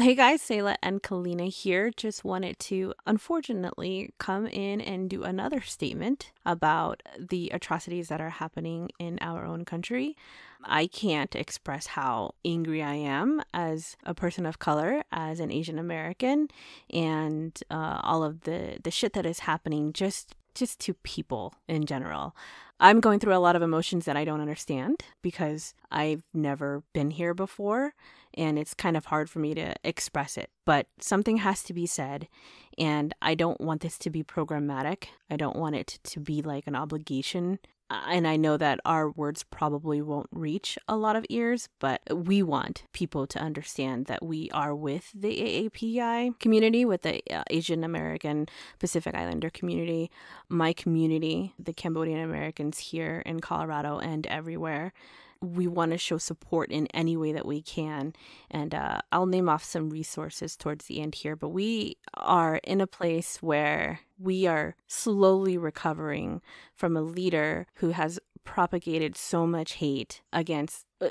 Hey guys, Sayla and Kalina here. Just wanted to unfortunately come in and do another statement about the atrocities that are happening in our own country. I can't express how angry I am as a person of color, as an Asian American, and uh, all of the the shit that is happening just just to people in general. I'm going through a lot of emotions that I don't understand because I've never been here before and it's kind of hard for me to express it. But something has to be said, and I don't want this to be programmatic. I don't want it to be like an obligation. And I know that our words probably won't reach a lot of ears, but we want people to understand that we are with the AAPI community, with the uh, Asian American Pacific Islander community, my community, the Cambodian Americans here in Colorado and everywhere we want to show support in any way that we can. And uh, I'll name off some resources towards the end here, but we are in a place where we are slowly recovering from a leader who has propagated so much hate against uh,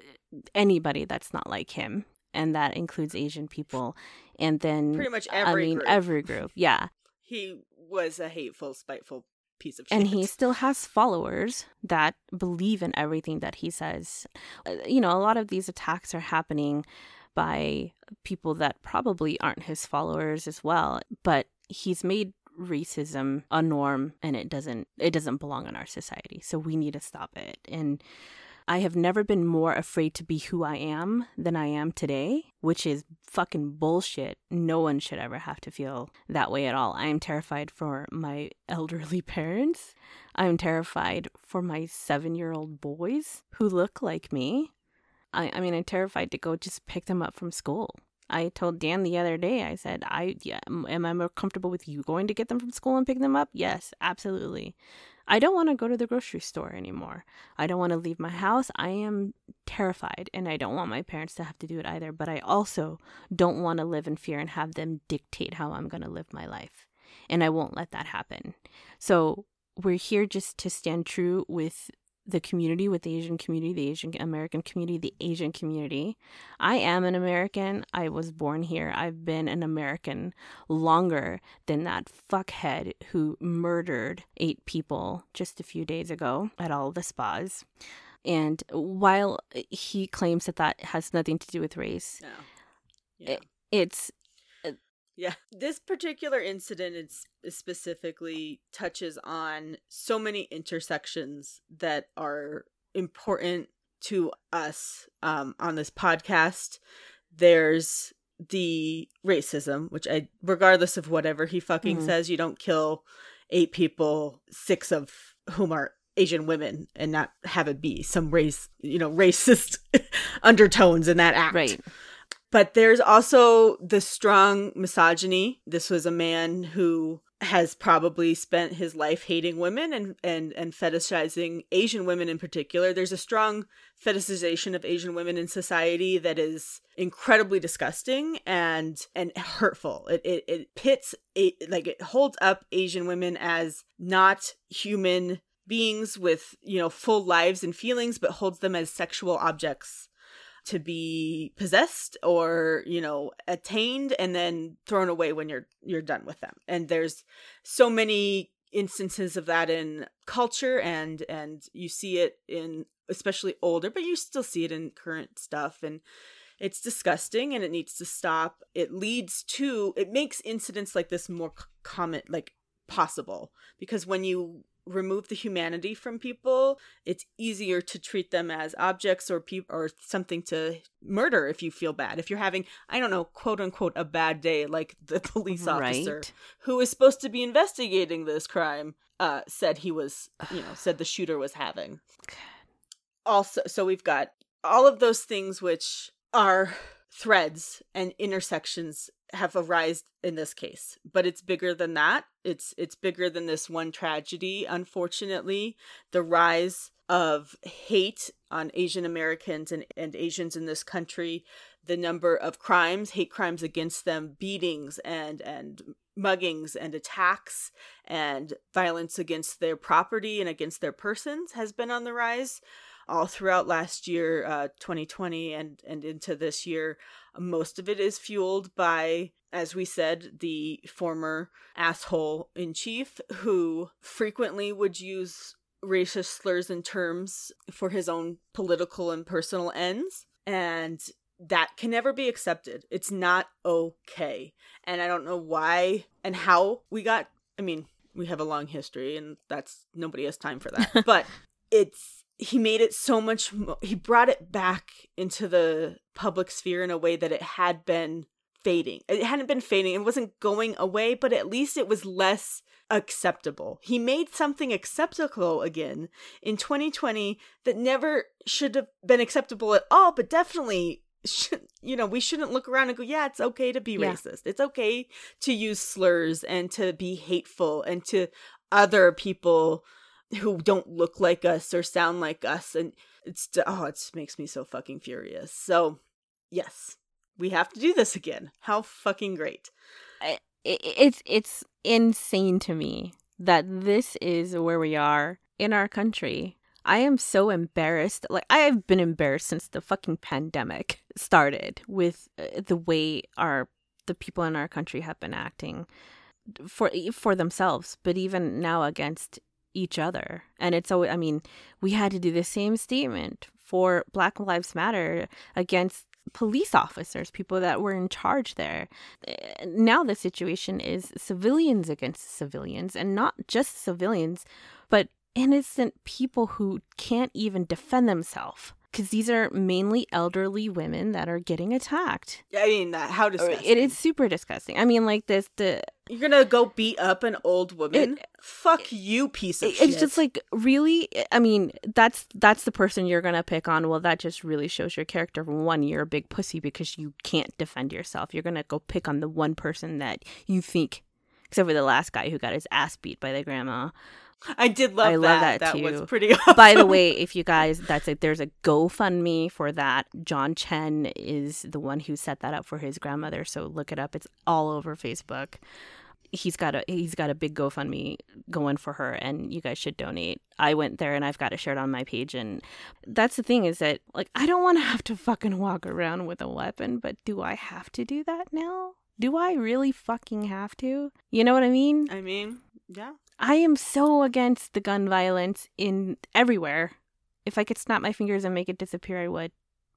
anybody that's not like him. And that includes Asian people. And then pretty much every I mean, group. every group. Yeah. He was a hateful, spiteful piece of shit. And he still has followers that believe in everything that he says. Uh, You know, a lot of these attacks are happening by people that probably aren't his followers as well, but he's made racism a norm and it doesn't it doesn't belong in our society. So we need to stop it. And I have never been more afraid to be who I am than I am today, which is fucking bullshit. No one should ever have to feel that way at all. I am terrified for my elderly parents. I am terrified for my seven year old boys who look like me. I, I mean, I'm terrified to go just pick them up from school. I told Dan the other day, I said, I yeah, am I more comfortable with you going to get them from school and pick them up? Yes, absolutely. I don't want to go to the grocery store anymore. I don't want to leave my house. I am terrified and I don't want my parents to have to do it either, but I also don't want to live in fear and have them dictate how I'm going to live my life. And I won't let that happen. So, we're here just to stand true with the community, with the Asian community, the Asian American community, the Asian community. I am an American. I was born here. I've been an American longer than that fuckhead who murdered eight people just a few days ago at all the spas. And while he claims that that has nothing to do with race, no. yeah. it, it's yeah, this particular incident is, specifically touches on so many intersections that are important to us um, on this podcast. There's the racism, which I, regardless of whatever he fucking Mhm. says, you don't kill eight people, six of whom are Asian women, and not have it be some race, you know, racist undertones in that act. right. But there's also the strong misogyny. This was a man who has probably spent his life hating women and, and, and fetishizing Asian women in particular. There's a strong fetishization of Asian women in society that is incredibly disgusting and and hurtful. It it, it pits like it holds up Asian women as not human beings with, you know, full lives and feelings, but holds them as sexual objects to be possessed or you know attained and then thrown away when you're you're done with them. And there's so many instances of that in culture and and you see it in especially older but you still see it in current stuff and it's disgusting and it needs to stop. It leads to it makes incidents like this more common like possible because when you remove the humanity from people, it's easier to treat them as objects or people or something to murder if you feel bad. If you're having, I don't know, quote unquote, a bad day, like the police officer Right. who is supposed to be investigating this crime uh, said he was, you know, said the shooter was having. Also, so we've got all of those things which are threads and intersections have arisen in this case but it's bigger than that. It's it's bigger than this one tragedy. Unfortunately the rise of hate on asian americans and, and asians in this country the number of crimes hate crimes against them beatings and and muggings and attacks and violence against their property and against their persons has been on the rise all throughout last year, uh, 2020, and and into this year. Most of it is fueled by, as we said, the former asshole in chief who frequently would use racist slurs and terms for his own political and personal ends. And that can never be accepted. It's not okay. And I don't know why and how we got, I mean, we have a long history and that's nobody has time for that. but it's he made it so much mo- he brought it back into the public sphere in a way that it had been fading. It hadn't been fading it wasn't going away but at least it was less acceptable. He made something acceptable again in 2020 that never should have been acceptable at all but definitely should, you know we shouldn't look around and go yeah it's okay to be Yeah. racist. It's okay to use slurs and to be hateful and to other people who don't look like us or sound like us and it's oh it makes me so fucking furious so yes we have to do this again how fucking great it's it's insane to me that this is where we are in our country. I am so embarrassed. Like I have been embarrassed since the fucking pandemic started with uh, the way our the people in our country have been acting for for themselves, but even now against each other. And it's always I mean, we had to do the same statement for Black Lives Matter against police officers, people that were in charge there Uh, now the situation is civilians against civilians and not just civilians but innocent people who can't even defend themselves because these are mainly elderly women that are getting attacked. I mean that how disgusting. it is super disgusting. I mean like this the you're gonna go beat up an old woman? Fuck you piece of it's shit. just like really i mean that's that's the person you're gonna pick on. Well that just really shows your character. One you're a big pussy because you can't defend yourself. You're gonna go pick on the one person that you think except for the last guy who got his ass beat by the grandma i did love I that love that. that too. was pretty awesome. by the way if you guys that's it. There's a gofundme for that. John chen is the one who set that up for his grandmother so look it up. It's all over facebook. He's got a he's got a big gofundme going for her and you guys should donate. I went there and i've got it shared on my page and that's the thing is that like i don't want to have to fucking walk around with a weapon but do i have to do that now? Do i really fucking have to? You know what i mean? I mean yeah I am so against the gun violence in everywhere. If I could snap my fingers and make it disappear, I would,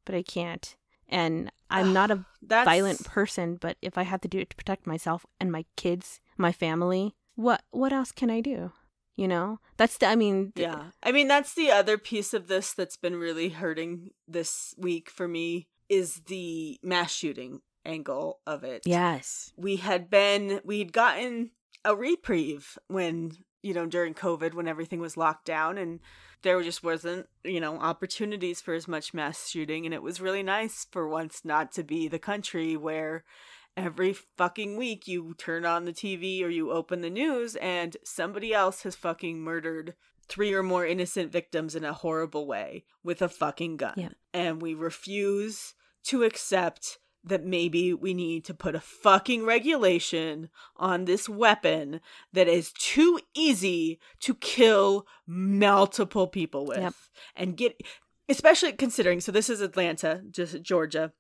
but I can't. And I'm not a that's violent person, but if I have to do it to protect myself and my kids, my family, what what else can I do? You know? That's the I mean, th- Yeah. I mean, that's the other piece of this that's been really hurting this week for me is the mass shooting angle of it. yes. We had been, we had gotten a reprieve when, you know, during COVID, when everything was locked down and there just wasn't, you know, opportunities for as much mass shooting. And it was really nice for once not to be the country where every fucking week you turn on the TV or you open the news and somebody else has fucking murdered three or more innocent victims in a horrible way with a fucking gun. Yeah. And we refuse to accept that maybe we need to put a fucking regulation on this weapon that is too easy to kill multiple people with Yep. and get especially considering so this is Atlanta, just Georgia.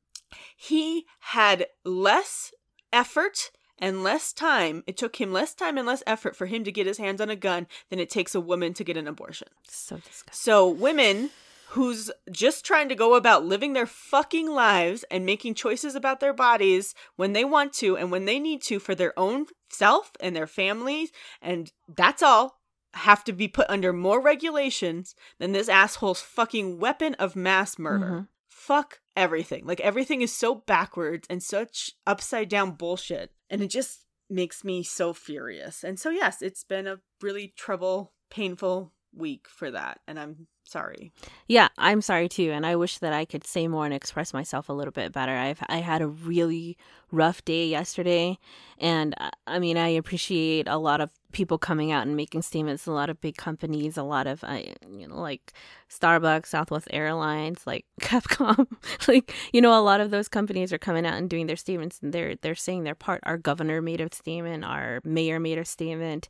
He had less effort and less time. It took him less time and less effort for him to get his hands on a gun than it takes a woman to get an abortion. So disgusting. So women who's just trying to go about living their fucking lives and making choices about their bodies when they want to and when they need to for their own self and their families and that's all have to be put under more regulations than this asshole's fucking weapon of mass murder. Mhm. Fuck everything. Like everything is so backwards and such upside down bullshit. And it just makes me so furious. And so yes, it's been a really trouble, painful week for that. And I'm sorry. Yeah, I'm sorry too, and I wish that I could say more and express myself a little bit better. I've I had a really rough day yesterday, and uh, I mean I appreciate a lot of people coming out and making statements. A lot of big companies, a lot of uh, you know like Starbucks, Southwest Airlines, like Capcom, like you know a lot of those companies are coming out and doing their statements, and they're they're saying their part. Our governor made a statement, our mayor made a statement,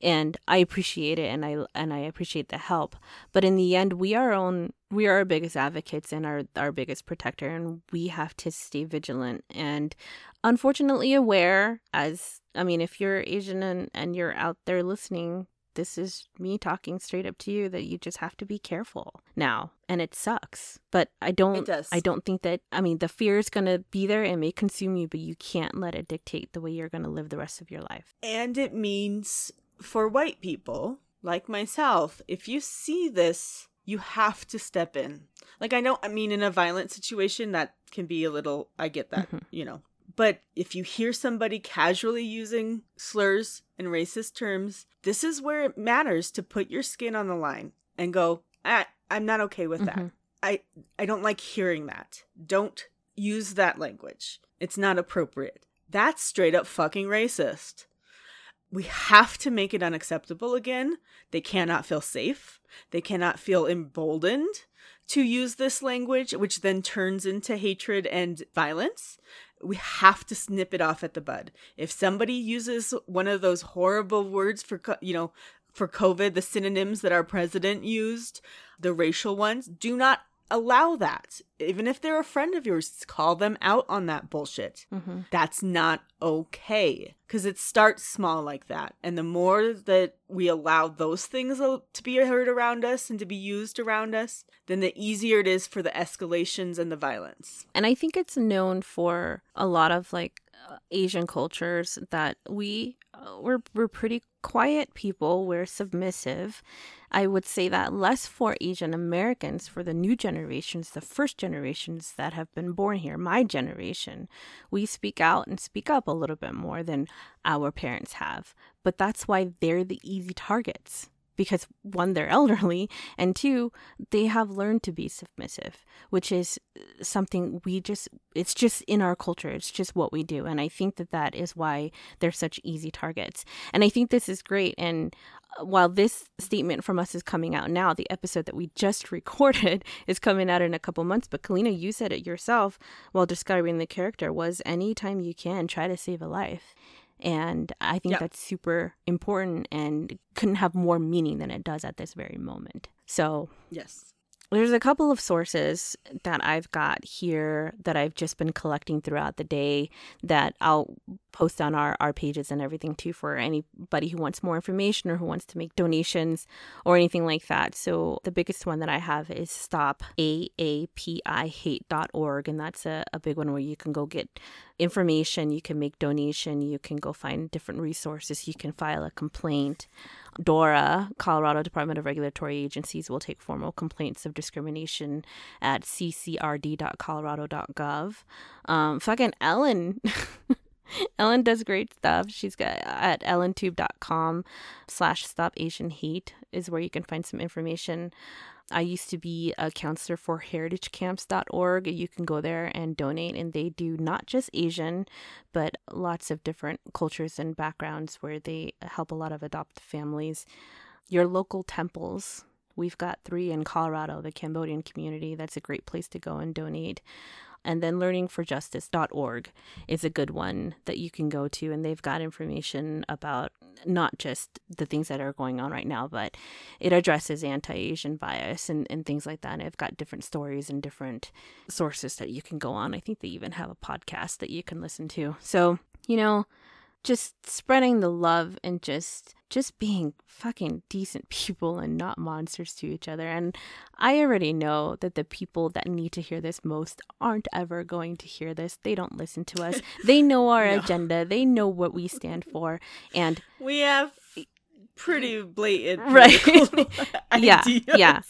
and I appreciate it, and I and I appreciate the help. But in the and we are own we are our biggest advocates and our our biggest protector and we have to stay vigilant and unfortunately aware as i mean if you're asian and, and you're out there listening this is me talking straight up to you that you just have to be careful now. And it sucks. But i don't i don't think that i mean the fear is going to be there. And may consume you but you can't let it dictate the way you're going to live the rest of your life. And it means for white people like myself if you see this you have to step in like i know i mean in a violent situation that can be a little i get that mm-hmm. you know but if you hear somebody casually using slurs and racist terms, this is where it matters to put your skin on the line and go, ah, I'm not okay with that. Mm-hmm. I I don't like hearing that. Don't use that language. It's not appropriate. That's straight up fucking racist. We have to make it unacceptable again. They cannot feel safe. They cannot feel emboldened to use this language, which then turns into hatred and violence we have to snip it off at the bud. If somebody uses one of those horrible words for, you know, for COVID, the synonyms that our president used, the racial ones, do not allow that. Even if they're a friend of yours, call them out on that bullshit. Mm-hmm. That's not okay. Because it starts small like that. And the more that we allow those things to be heard around us and to be used around us, then the easier it is for the escalations and the violence. And I think it's known for a lot of like Asian cultures that we uh, we're we're pretty quiet people. We're submissive. I would say that less for Asian Americans, for the new generations, the first generations that have been born here, my generation, we speak out and speak up a little bit more than our parents have. But that's why they're the easy targets because one they're elderly and two they have learned to be submissive which is something we just it's just in our culture. It's just what we do and i think that that is why they're such easy targets. And i think this is great and uh, while this statement from us is coming out now the episode that we just recorded is coming out in a couple months. But kalina you said it yourself while describing the character was anytime you can try to save a life and I think yep. that's super important and couldn't have more meaning than it does at this very moment. So, yes. There's a couple of sources that I've got here that I've just been collecting throughout the day that I'll post on our, our pages and everything too for anybody who wants more information or who wants to make donations or anything like that. So the biggest one that I have is stopaapihate.org and that's a, a big one where you can go get information, you can make donation, you can go find different resources, you can file a complaint. DORA, Colorado Department of Regulatory Agencies, will take formal complaints of discrimination at ccrd.colorado.gov. Um, fucking Ellen Ellen does great stuff. She's got at ellentube.com slash stop Asian hate is where you can find some information. I used to be a counselor for heritagecamps.org. You can go there and donate, and they do not just Asian, but lots of different cultures and backgrounds where they help a lot of adopted families. Your local temples. We've got three in Colorado, the Cambodian community. That's a great place to go and donate. And then learningforjustice.org is a good one that you can go to. And they've got information about not just the things that are going on right now, but it addresses anti Asian bias and, and things like that. And I've got different stories and different sources that you can go on. I think they even have a podcast that you can listen to. So, you know, just spreading the love and just just being fucking decent people and not monsters to each other. And I already know that the people that need to hear this most aren't ever going to hear this. They don't listen to us. They know our no. agenda. They know what we stand for. And we have pretty blatant right. yeah. Yeah.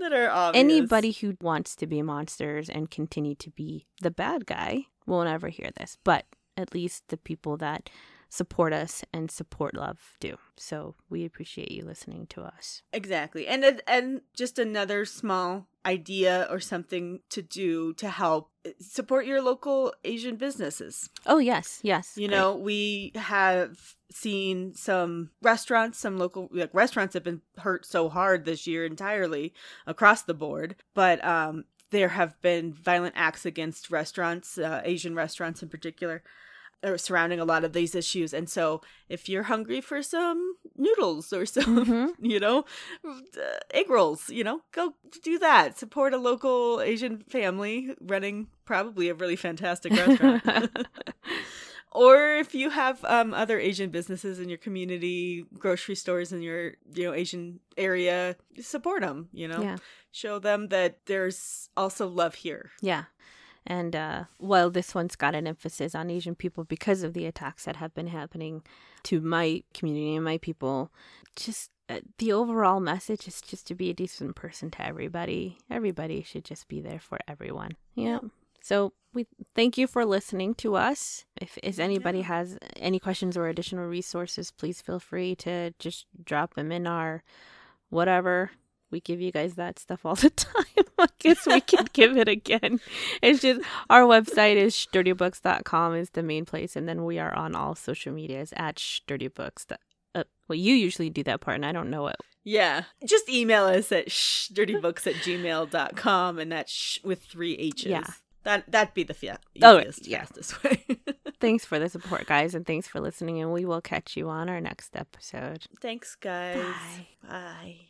That are obvious. Anybody who wants to be monsters and continue to be the bad guy will never hear this. But at least the people that support us and support love do. So we appreciate you listening to us. Exactly. And and just another small idea or something to do to help uh, support your local Asian businesses. Oh yes, yes. You know, we have seen some restaurants, some local like restaurants have been hurt so hard this year entirely across the board, but um there have been violent acts against restaurants, uh, Asian restaurants in particular or surrounding a lot of these issues. And so, if you're hungry for some noodles or some, Mhm. you know, uh, egg rolls, you know, go do that. Support a local Asian family running probably a really fantastic restaurant. or if you have um, other Asian businesses in your community, grocery stores in your you know Asian area, support them. You know, Yeah. show them that there's also love here. Yeah. And uh, while this one's got an emphasis on Asian people because of the attacks that have been happening to my community and my people, just uh, the overall message is just to be a decent person to everybody. Everybody should just be there for everyone. Yeah. So we thank you for listening to us. If, if anybody Yeah. has any questions or additional resources, please feel free to just drop them in our whatever. We give you guys that stuff all the time. I guess we can give it again. It's just our website is sturtybooks.com is the main place, and then we are on all social medias at sturtybooks. Uh, well, you usually do that part, and I don't know it. Yeah. Just email us at dirtybooks at gmail.com and that's sh- with three H's. Yeah. That, that'd be the fa- Oh, easiest, yeah. fastest way. Thanks for the support, guys, and thanks for listening. And we will catch you on our next episode. Thanks, guys. Bye. Bye.